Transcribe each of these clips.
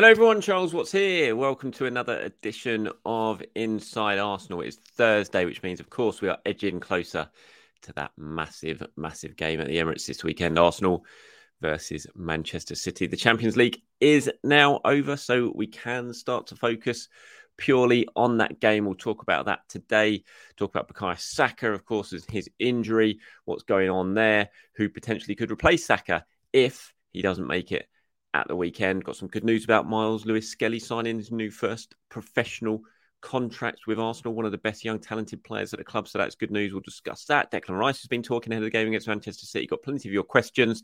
Hello, everyone. Charles Watts here. Welcome to another edition of Inside Arsenal. It's Thursday, which means, of course, we are edging closer to that massive, massive game at the Emirates this weekend. Arsenal versus Manchester City. The Champions League is now over, so we can start to focus purely on that game. We'll talk about that today. Talk about Bukayo Saka, of course, his injury, what's going on there, who potentially could replace Saka if he doesn't make it at the weekend. Got some good news about Myles Lewis Skelly signing his new first professional contract with Arsenal, one of the best young talented players at the club. So that's good news. We'll discuss that. Declan Rice has been talking ahead of the game against Manchester City. Got plenty of your questions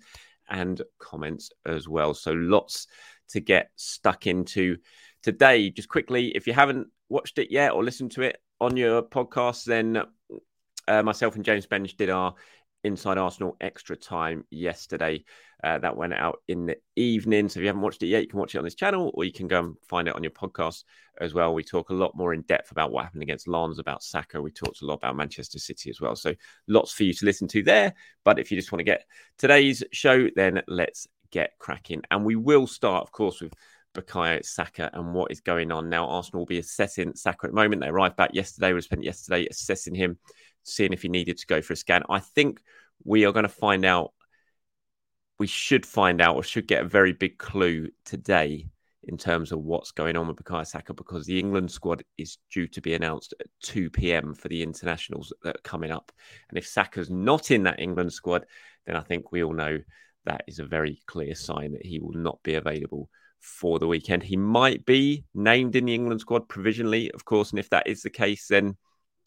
and comments as well. So lots to get stuck into today. Just quickly, if you haven't watched it yet or listened to it on your podcast, then uh, myself and James Benge did our Inside Arsenal extra time yesterday. Uh, that went out in the evening. So if you haven't watched it yet, you can watch it on this channel or you can go and find it on your podcast as well. We talk a lot more in depth about what happened against Lens, about Saka. We talked a lot about Manchester City as well. So lots for you to listen to there. But if you just want to get today's show, then let's get cracking. And we will start, of course, with Bukayo Saka and what is going on now. Arsenal will be assessing Saka at the moment. They arrived back yesterday. We spent yesterday assessing him, seeing if he needed to go for a scan. I think we are going to find out we should find out or should get a very big clue today in terms of what's going on with Bukayo Saka because the England squad is due to be announced at 2 p.m. for the internationals that are coming up. And if Saka's not in that England squad, then I think we all know that is a very clear sign that he will not be available for the weekend. He might be named in the England squad provisionally, of course. And if that is the case, then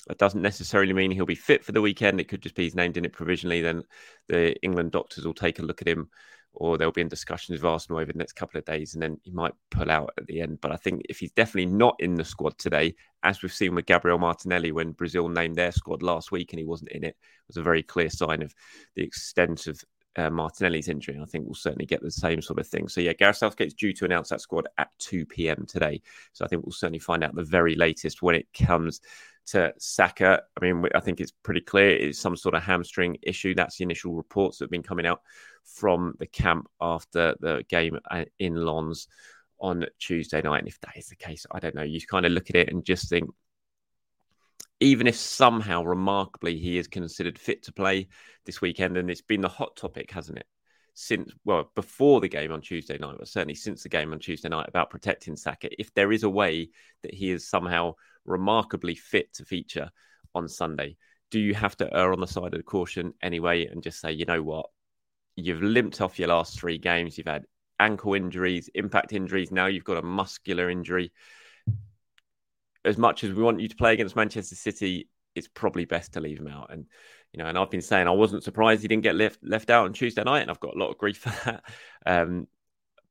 that doesn't necessarily mean he'll be fit for the weekend. It could just be he's named in it provisionally. Then the England doctors will take a look at him, or they'll be in discussions with Arsenal over the next couple of days, and then he might pull out at the end. But I think if he's definitely not in the squad today, as we've seen with Gabriel Martinelli when Brazil named their squad last week and he wasn't in it, it was a very clear sign of the extent of uh, Martinelli's injury. And I think we'll certainly get the same sort of thing. So, yeah, Gareth Southgate's due to announce that squad at 2 p.m. today. So, I think we'll certainly find out the very latest when it comes to Saka. I mean, I think it's pretty clear it's some sort of hamstring issue. That's the initial reports that have been coming out from the camp after the game uh, in Lens on Tuesday night. And if that is the case, I don't know. You kind of look at it and just think, even if somehow remarkably he is considered fit to play this weekend, and it's been the hot topic, hasn't it? Since well, before the game on Tuesday night, but certainly since the game on Tuesday night about protecting Saka. If there is a way that he is somehow remarkably fit to feature on Sunday, do you have to err on the side of caution anyway and just say, you know what, you've limped off your last three games, you've had ankle injuries, impact injuries, now you've got a muscular injury as much as we want you to play against Manchester City, it's probably best to leave him out. And you know, and I've been saying I wasn't surprised he didn't get left left out on Tuesday night, and I've got a lot of grief for that. Um,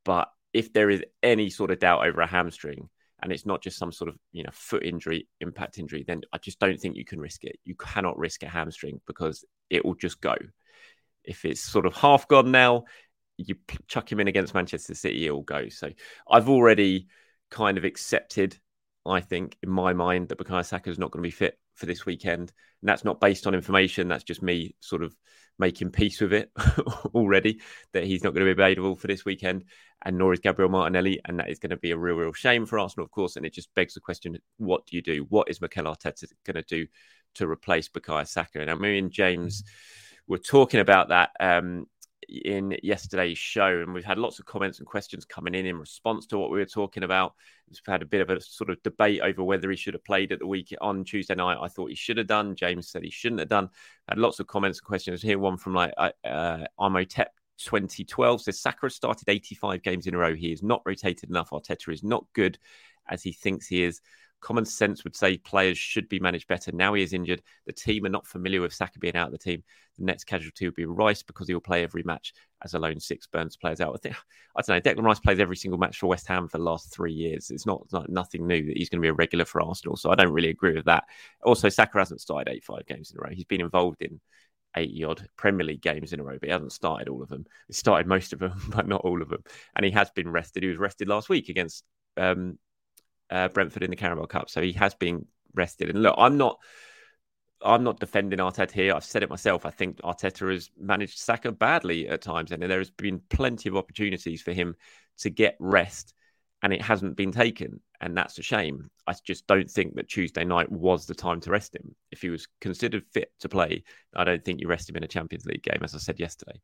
but if there is any sort of doubt over a hamstring, and it's not just some sort of you know foot injury, impact injury, then I just don't think you can risk it. You cannot risk a hamstring because it will just go. If it's sort of half gone now, you chuck him in against Manchester City, it will go. So I've already kind of accepted, I think, in my mind, that Bukayo Saka is not going to be fit for this weekend. And that's not based on information. That's just me sort of making peace with it already that he's not going to be available for this weekend. And nor is Gabriel Martinelli. And that is going to be a real, real shame for Arsenal, of course. And it just begs the question what do you do? What is Mikel Arteta going to do to replace Bukayo Saka? And me and James were talking about that. Um, in yesterday's show, and we've had lots of comments and questions coming in in response to what we were talking about. We've had a bit of a sort of debate over whether he should have played at the week on Tuesday night. I thought he should have done. James said he shouldn't have done. Had lots of comments and questions. Here, one from like uh, uh Armotep 2012 says Saka started 85 games in a row. He is not rotated enough. Arteta is not good as he thinks he is. Common sense would say players should be managed better. Now he is injured. The team are not familiar with Saka being out of the team. The next casualty will be Rice because he will play every match as a lone six. Burns players out. I think I don't know. Declan Rice plays every single match for West Ham for the last three years. It's not, not nothing new that he's going to be a regular for Arsenal. So I don't really agree with that. Also, Saka hasn't started eight five games in a row. He's been involved in 80 odd Premier League games in a row, but he hasn't started all of them. He started most of them, but not all of them. And he has been rested. He was rested last week against um, uh, Brentford in the Carabao Cup, so he has been rested. And look, I'm not. I'm not defending Arteta here. I've said it myself. I think Arteta has managed Saka badly at times, and there has been plenty of opportunities for him to get rest, and it hasn't been taken, and that's a shame. I just don't think that Tuesday night was the time to rest him. If he was considered fit to play, I don't think you rest him in a Champions League game, as I said yesterday.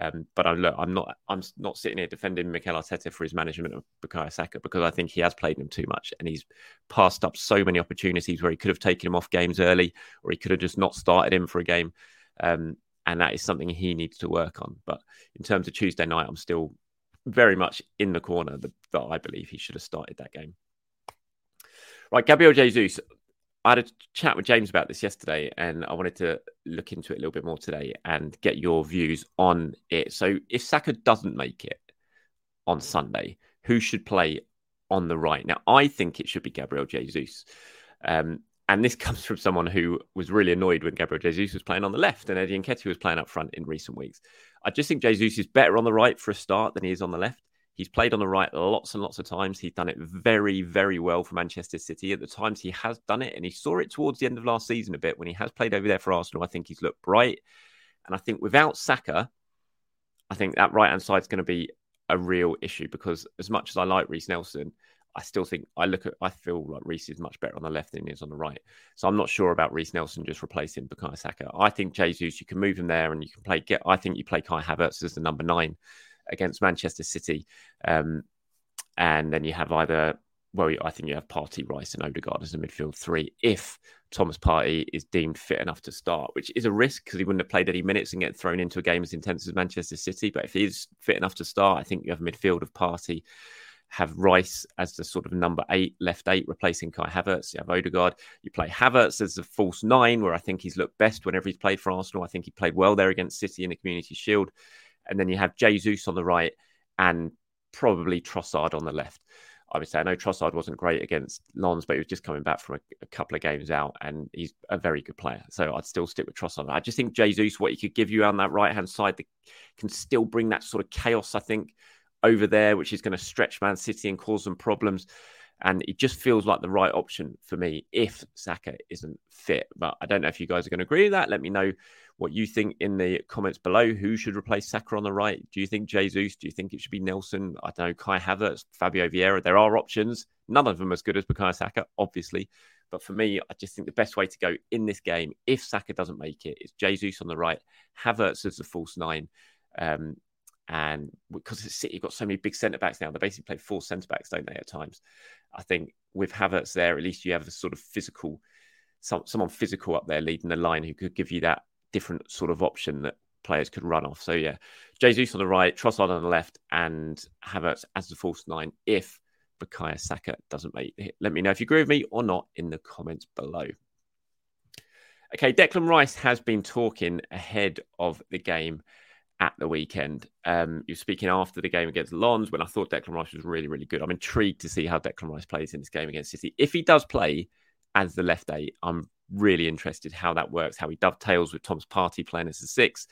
Um, but I'm, look, I'm not I'm not sitting here defending Mikel Arteta for his management of Bukayo Saka because I think he has played him too much and he's passed up so many opportunities where he could have taken him off games early or he could have just not started him for a game. Um, and that is something he needs to work on. But in terms of Tuesday night, I'm still very much in the corner that, that I believe he should have started that game. Right, Gabriel Jesus I had a chat with James about this yesterday, and I wanted to look into it a little bit more today and get your views on it. So, if Saka doesn't make it on Sunday, who should play on the right? Now, I think it should be Gabriel Jesus. Um, and this comes from someone who was really annoyed when Gabriel Jesus was playing on the left and Eddie Nketiah was playing up front in recent weeks. I just think Jesus is better on the right for a start than he is on the left. He's played on the right lots and lots of times. He's done it very, very well for Manchester City. At the times he has done it, and he saw it towards the end of last season a bit when he has played over there for Arsenal. I think he's looked bright. And I think without Saka, I think that right hand side is going to be a real issue because as much as I like Reiss Nelson, I still think I look at I feel like Reiss is much better on the left than he is on the right. So I'm not sure about Reiss Nelson just replacing Bukayo Saka. I think Jesus, you can move him there and you can play get I think you play Kai Havertz as the number nine against Manchester City. Um, and then you have either, well, I think you have Partey, Rice, and Odegaard as a midfield three if Thomas Partey is deemed fit enough to start, which is a risk because he wouldn't have played any minutes and get thrown into a game as intense as Manchester City. But if he's fit enough to start, I think you have a midfield of Partey. have Rice as the sort of number eight, left eight, replacing Kai Havertz. You have Odegaard. You play Havertz as the false nine, where I think he's looked best whenever he's played for Arsenal. I think he played well there against City in the Community Shield and then you have Jesus on the right and probably Trossard on the left. I would say I know Trossard wasn't great against Lens, but he was just coming back from a, a, couple of games out, and he's a very good player. So I'd still stick with Trossard. I just think Jesus, what he could give you on that right hand side, can still bring that sort of chaos. I think over there, which is going to stretch Man City and cause them problems. And it just feels like the right option for me if Saka isn't fit. But I don't know if you guys are going to agree with that. Let me know what you think in the comments below. Who should replace Saka on the right? Do you think Jesus? Do you think it should be Nelson? I don't know, Kai Havertz, Fabio Vieira. There are options. None of them as good as Bukayo Saka, obviously. But for me, I just think the best way to go in this game, if Saka doesn't make it, is Jesus on the right, Havertz as the false nine. Um, and because City have got so many big centre backs now, they basically play four centre backs, don't they, at times? I think with Havertz there, at least you have a sort of physical, some, someone physical up there leading the line who could give you that different sort of option that players could run off. So yeah, Jesus on the right, Trossard on the left, and Havertz as the false nine if Bukayo Saka doesn't make it. Let me know if you agree with me or not in the comments below. Okay, Declan Rice has been talking ahead of the game at the weekend. Um, you're speaking after the game against Lens when I thought Declan Rice was really, really good. I'm intrigued to see how Declan Rice plays in this game against City. If he does play as the left eight, I'm really interested how that works, how he dovetails with Thomas Partey playing as a six.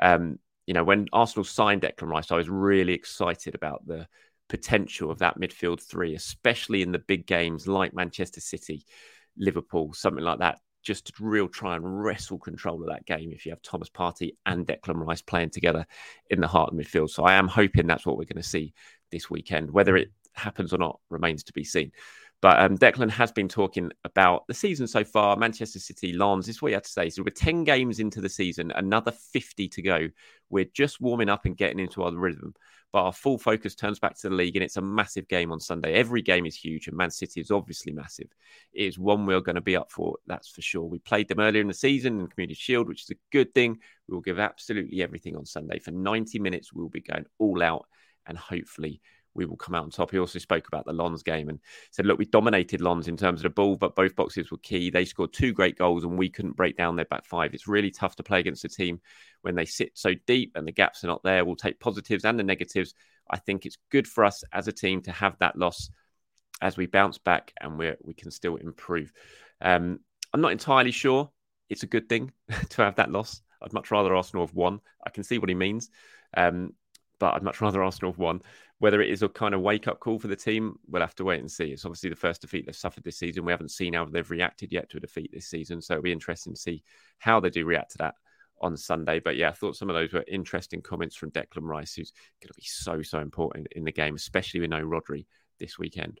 Um, you know, when Arsenal signed Declan Rice, I was really excited about the potential of that midfield three, especially in the big games like Manchester City, Liverpool, something like that. Just to real try and wrestle control of that game if you have Thomas Partey and Declan Rice playing together in the heart of midfield. So I am hoping that's what we're going to see this weekend. Whether it happens or not remains to be seen. But um, Declan has been talking about the season so far. Manchester City, Lens, this is what you have to say. So we're 10 games into the season, another 50 to go. We're just warming up and getting into our rhythm. But our full focus turns back to the league, and it's a massive game on Sunday. Every game is huge, and Man City is obviously massive. It is one we're going to be up for, that's for sure. We played them earlier in the season in Community Shield, which is a good thing. We will give absolutely everything on Sunday. For 90 minutes, we'll be going all out, and hopefully, we will come out on top. He also spoke about the Lens game and said, look, we dominated Lens in terms of the ball, but both boxes were key. They scored two great goals and we couldn't break down their back five. It's really tough to play against a team when they sit so deep and the gaps are not there. We'll take positives and the negatives. I think it's good for us as a team to have that loss as we bounce back and we we can still improve. Um, I'm not entirely sure it's a good thing to have that loss. I'd much rather Arsenal have won. I can see what he means. Um, but I'd much rather Arsenal have won. Whether it is a kind of wake up call for the team, we'll have to wait and see. It's obviously the first defeat they've suffered this season. We haven't seen how they've reacted yet to a defeat this season. So it'll be interesting to see how they do react to that on Sunday. But yeah, I thought some of those were interesting comments from Declan Rice, who's going to be so, so important in the game, especially with no Rodri this weekend.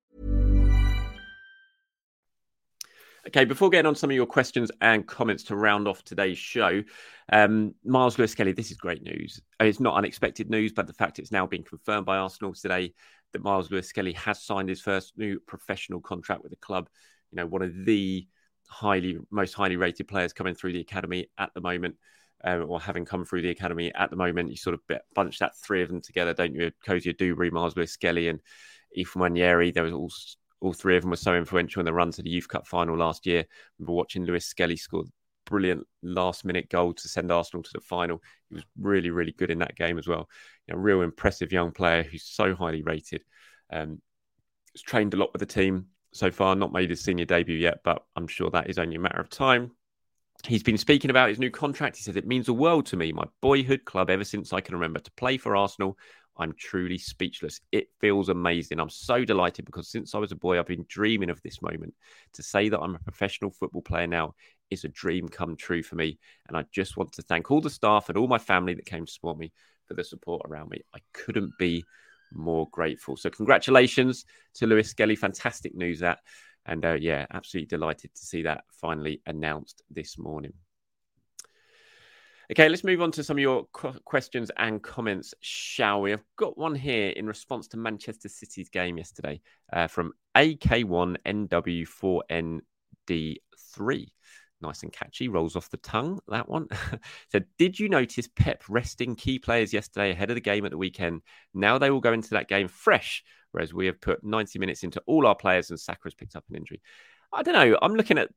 Okay, before getting on some of your questions and comments to round off today's show, um, Myles Lewis Skelly, this is great news. Uh, it's not unexpected news, but the fact it's now been confirmed by Arsenal today that Myles Lewis Skelly has signed his first new professional contract with the club. You know, one of the highly, most highly rated players coming through the academy at the moment. Uh, or having come through the academy at the moment, you sort of bunch that three of them together, don't you? Cozier-Duberry, Myles Lewis Skelly, and Ethan Nwaneri. There was all all three of them were so influential in the run to the Youth Cup final last year. I remember watching Lewis Skelly score brilliant last minute goal to send Arsenal to the final. He was really, really good in that game as well. You know, real impressive young player who's so highly rated. Um, has trained a lot with the team so far, not made his senior debut yet, but I'm sure that is only a matter of time. He's been speaking about his new contract. He says, It means the world to me, my boyhood club, ever since I can remember, to play for Arsenal I'm truly speechless. It feels amazing. I'm so delighted because since I was a boy, I've been dreaming of this moment. To say that I'm a professional football player now is a dream come true for me. And I just want to thank all the staff and all my family that came to support me for the support around me. I couldn't be more grateful. So, congratulations to Lewis Skelly. Fantastic news that. And uh, yeah, absolutely delighted to see that finally announced this morning. Okay, let's move on to some of your questions and comments, shall we? I've got one here in response to Manchester City's game yesterday uh, from AK1NW4ND3. Nice and catchy, rolls off the tongue, that one. so, did you notice Pep resting key players yesterday ahead of the game at the weekend? Now they will go into that game fresh, whereas we have put 90 minutes into all our players and Saka has picked up an injury. I don't know. I'm looking at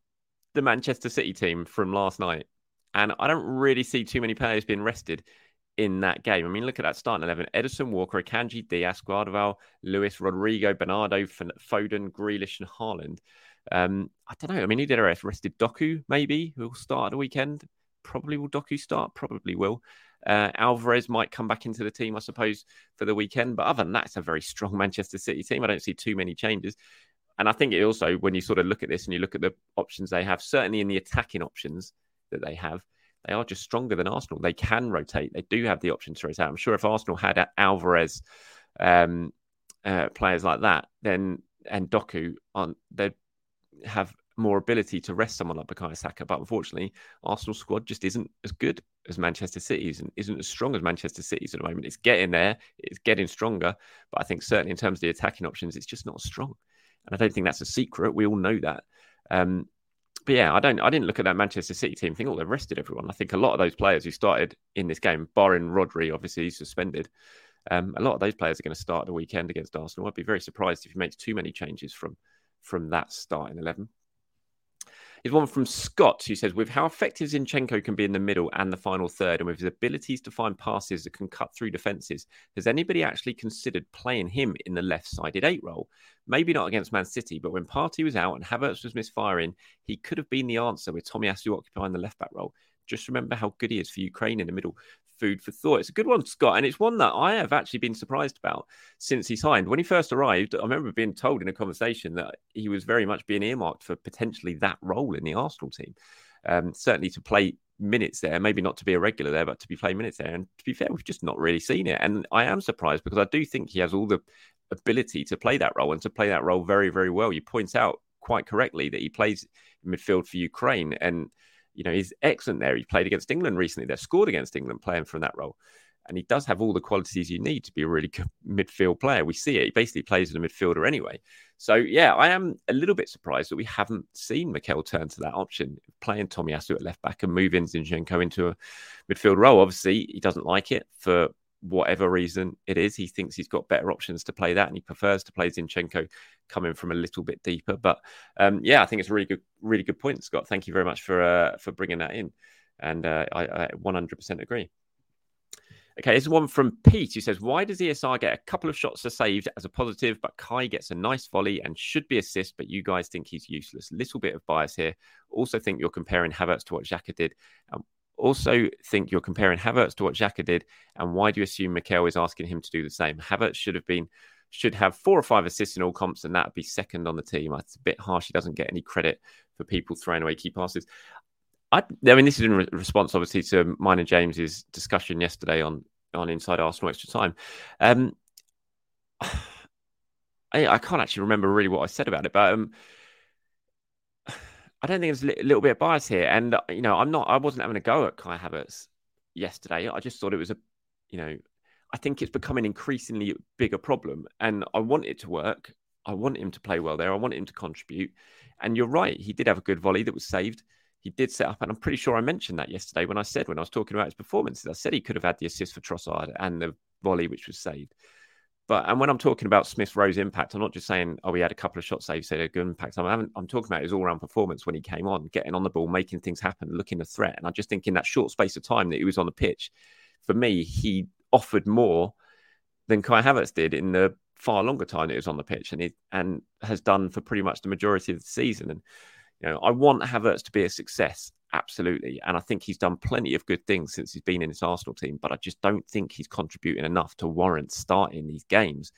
the Manchester City team from last night and I don't really see too many players being rested. in that game. I mean, look at that starting 11. Ederson Walker, Akanji, Dias, Guardiola, Lewis, Rodrigo, Bernardo, Foden, Grealish, and Haaland. Um, I don't know. I mean, he did rest, rested Doku, maybe, who'll start at the weekend. Probably will Doku start? Probably will. Uh, Alvarez might come back into the team, I suppose, for the weekend. But other than that, it's a very strong Manchester City team. I don't see too many changes. And I think it also, when you sort of look at this and you look at the options they have, certainly in the attacking options that they have, they are just stronger than Arsenal. They can rotate. They do have the option to rotate. I'm sure if Arsenal had Alvarez, um, uh, players like that, then and Doku on they'd have more ability to rest someone like Bukayo Saka. But unfortunately, Arsenal squad just isn't as good as Manchester City's and isn't as strong as Manchester City's at the moment. It's getting there, it's getting stronger, but I think certainly in terms of the attacking options, it's just not strong. And I don't think that's a secret. We all know that. Um, but yeah, I don't. I didn't look at that Manchester City team. Think, oh, they've rested everyone. I think a lot of those players who started in this game, barring Rodri, obviously he's suspended. Um, a lot of those players are going to start the weekend against Arsenal. I'd be very surprised if he makes too many changes from from that starting eleven is one from Scott who says, with how effective Zinchenko can be in the middle and the final third, and with his abilities to find passes that can cut through defences, has anybody actually considered playing him in the left sided eight role? Maybe not against Man City, but when Partey was out and Havertz was misfiring, he could have been the answer with Tomiyasu occupying the left back role. Just remember how good he is for Ukraine in the middle food for thought. It's a good one, Scott, and it's one that I have actually been surprised about since he signed. When he first arrived, I remember being told in a conversation that he was very much being earmarked for potentially that role in the Arsenal team. Um, certainly to play minutes there, maybe not to be a regular there, but to be playing minutes there. And to be fair, we've just not really seen it. And I am surprised because I do think he has all the ability to play that role and to play that role very, very well. You point out quite correctly that he plays midfield for Ukraine and you know, he's excellent there. He played against England recently. They've scored against England playing from that role. And he does have all the qualities you need to be a really good midfield player. We see it. He basically plays as a midfielder anyway. So, yeah, I am a little bit surprised that we haven't seen Mikel turn to that option, playing Tommy Tomiyasu at left back and moving Zinchenko into a midfield role. Obviously, he doesn't like it for whatever reason it is. He thinks he's got better options to play that, and he prefers to play Zinchenko coming from a little bit deeper. But um, yeah, I think it's a really good, really good point, Scott. Thank you very much for uh, for bringing that in, and uh, I, I 100% agree. Okay, this is one from Pete who says, Why does ESR get a couple of shots are saved as a positive, but Kai gets a nice volley and should be assist, but you guys think he's useless? Little bit of bias here. Also think you're comparing Havertz to what Xhaka did. Um, also think you're comparing Havertz to what Xhaka did, and why do you assume Mikel is asking him to do the same? Havertz should have been should have four or five assists in all comps, and that would be second on the team. It's a bit harsh. He doesn't get any credit for people throwing away key passes. I, I mean, this is in re- response, obviously, to mine and James's discussion yesterday on on Inside Arsenal Extra Time. Um, I, I, can't actually remember really what I said about it, but um, I don't think there's a little bit of bias here. And, you know, I'm not, I wasn't having a go at Kai Havertz yesterday. I just thought it was a, you know, I think it's becoming increasingly bigger problem. And I want it to work. I want him to play well there. I want him to contribute. And you're right. He did have a good volley that was saved. He did set up, and I'm pretty sure I mentioned that yesterday when I said, when I was talking about his performances, I said he could have had the assist for Trossard and the volley, which was saved. But and when I'm talking about Smith Rowe's impact, I'm not just saying, oh, he had a couple of shots saves, so a good impact. I'm, I'm talking about his all round performance when he came on, getting on the ball, making things happen, looking a threat. And I just think in that short space of time that he was on the pitch, for me, he offered more than Kai Havertz did in the far longer time that he was on the pitch, and he and has done for pretty much the majority of the season. And you know, I want Havertz to be a success, absolutely. And I think he's done plenty of good things since he's been in this Arsenal team, but I just don't think he's contributing enough to warrant starting these games.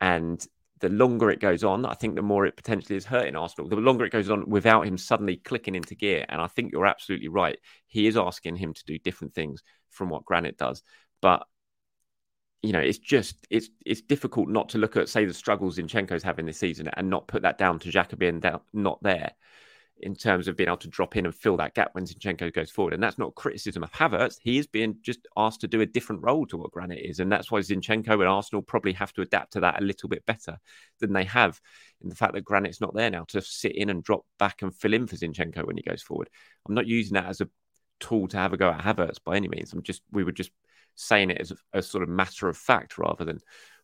And the longer it goes on, I think the more it potentially is hurting Arsenal. The longer it goes on without him suddenly clicking into gear. And I think you're absolutely right. He is asking him to do different things from what Granit does. But you know, it's just it's it's difficult not to look at say the struggles Zinchenko's having this season and not put that down to being down, not there in terms of being able to drop in and fill that gap when Zinchenko goes forward. And that's not criticism of Havertz. He is being just asked to do a different role to what Granit is. And that's why Zinchenko and Arsenal probably have to adapt to that a little bit better than they have in the fact that Granit's not there now to sit in and drop back and fill in for Zinchenko when he goes forward. I'm not using that as a tool to have a go at Havertz by any means. I'm just we were just saying it as a, a sort of matter of fact rather than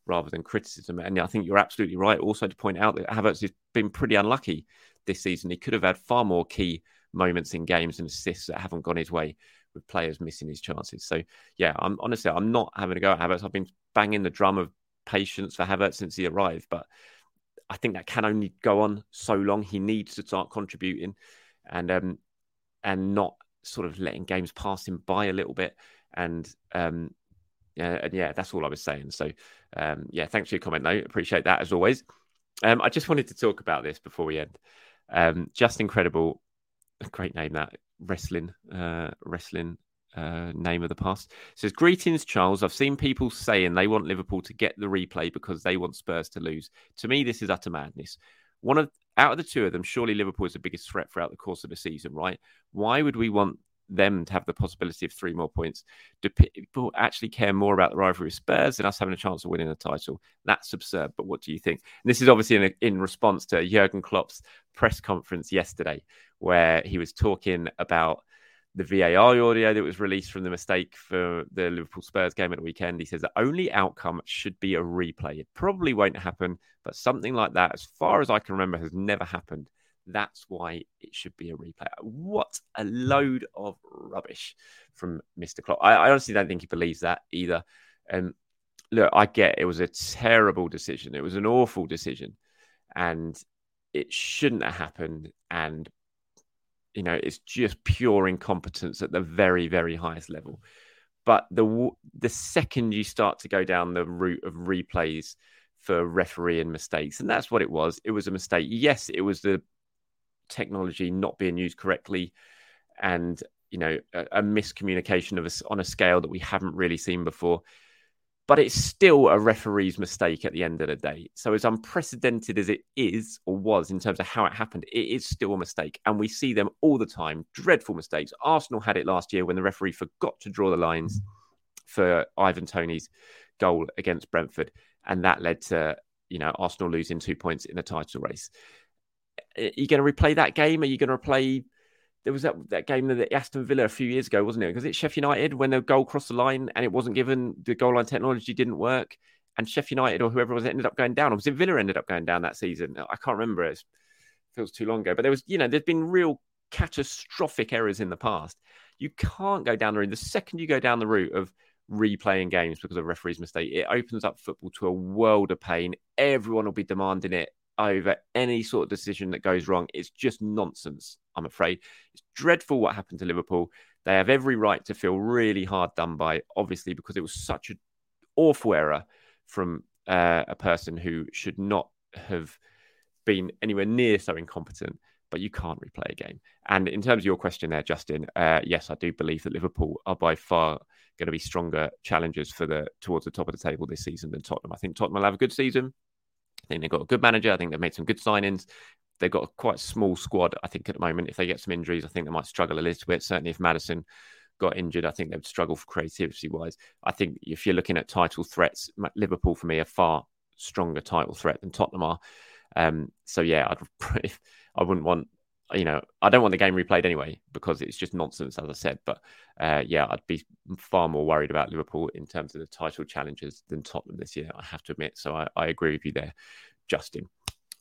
rather than criticism. And I think you're absolutely right. Also to point out that Havertz has been pretty unlucky this season. He could have had far more key moments in games and assists that haven't gone his way with players missing his chances. So yeah, I'm honestly I'm not having a go at Havertz. I've been banging the drum of patience for Havertz since he arrived, but I think that can only go on so long. He needs to start contributing, and um, and not sort of letting games pass him by a little bit. And um, yeah, and yeah, that's all I was saying. So um, yeah, thanks for your comment, though. Appreciate that as always. Um, I just wanted to talk about this before we end. Um, just incredible, great name that wrestling, uh, wrestling uh, name of the past. It says, Greetings, Charles. I've seen people saying they want Liverpool to get the replay because they want Spurs to lose. To me, this is utter madness. One of out of the two of them, surely Liverpool is the biggest threat throughout the course of the season, right? Why would we want them to have the possibility of three more points? Do people actually care more about the rivalry with Spurs than us having a chance of winning the title? That's absurd. But what do you think? And this is obviously in, in response to Jurgen Klopp's press conference yesterday, where he was talking about the VAR audio that was released from the mistake for the Liverpool Spurs game at the weekend. He says the only outcome should be a replay. It probably won't happen, but something like that, as far as I can remember, has never happened. That's why it should be a replay. What a hmm. load of rubbish from Mr. Klopp. I, I honestly don't think he believes that either. And look, I get it was a terrible decision. It was an awful decision, and it shouldn't have happened. And you know, it's just pure incompetence at the very, very highest level. But the the second you start to go down the route of replays for refereeing mistakes, and that's what it was. It was a mistake. Yes, it was the technology not being used correctly, and you know, a, a miscommunication of a, on a scale that we haven't really seen before but it's still a referee's mistake at the end of the day. So, as unprecedented as it is or was in terms of how it happened, it is still a mistake. And we see them all the time dreadful mistakes. Arsenal had it last year when the referee forgot to draw the lines for Ivan tony's goal against Brentford. And that led to, you know, Arsenal losing two points in the title race. Uh, are you going to replay that game? Are you going to replay there was that, that game that Aston Villa a few years ago, wasn't it? Because it's Sheffield United when the goal crossed the line and it wasn't given, the goal line technology didn't work, and Sheffield United or whoever was ended up going down. Or was it Villa ended up going down that season? I can't remember. It feels too long ago. But there was, you know, there's been real catastrophic errors in the past. You can't go down the route. The second you go down the route of replaying games because of referee's mistake, it opens up football to a world of pain. Everyone will be demanding it over any sort of decision that goes wrong. It's just nonsense, I'm afraid. It's dreadful what happened to Liverpool. They have every right to feel really hard done by, obviously, because it was such an awful error from uh, a person who should not have been anywhere near so incompetent. But you can't replay a game. And in terms of your question there, Justin, uh, yes, I do believe that Liverpool are by far going to be stronger challengers for the towards the top of the table this season than Tottenham. I think Tottenham will have a good season. I think they've got a good manager. I think they've made some good signings. They've got a quite small squad, I think, at the moment. If they get some injuries, I think they might struggle a little bit. Certainly, if Maddison got injured, I think they'd struggle for creativity wise. I think if you're looking at title threats, Liverpool for me are far stronger title threat than Tottenham are. Um, so yeah, I'd, I wouldn't want you know, I don't want the game replayed anyway because it's just nonsense, as I said. But uh, yeah, I'd be far more worried about Liverpool in terms of the title challenges than Tottenham this year, I have to admit. So I, I agree with you there, Justin.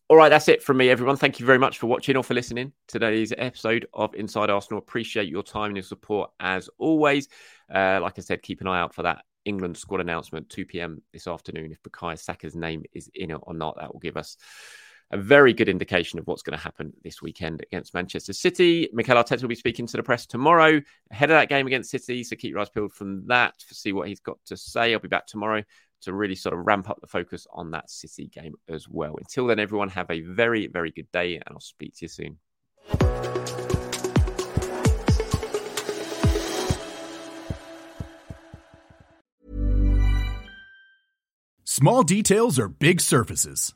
All right, that's it from me, everyone. Thank you very much for watching or for listening today's episode of Inside Arsenal. Appreciate your time and your support as always. Uh, like I said, keep an eye out for that England squad announcement 2 p.m. this afternoon. If Bukayo Saka's name is in it or not, that will give us a very good indication of what's going to happen this weekend against Manchester City. Mikel Arteta will be speaking to the press tomorrow ahead of that game against City. So keep your eyes peeled from that to see what he's got to say. I'll be back tomorrow to really sort of ramp up the focus on that City game as well. Until then, everyone, have a very, very good day, and I'll speak to you soon. Small details are big surfaces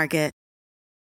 Market.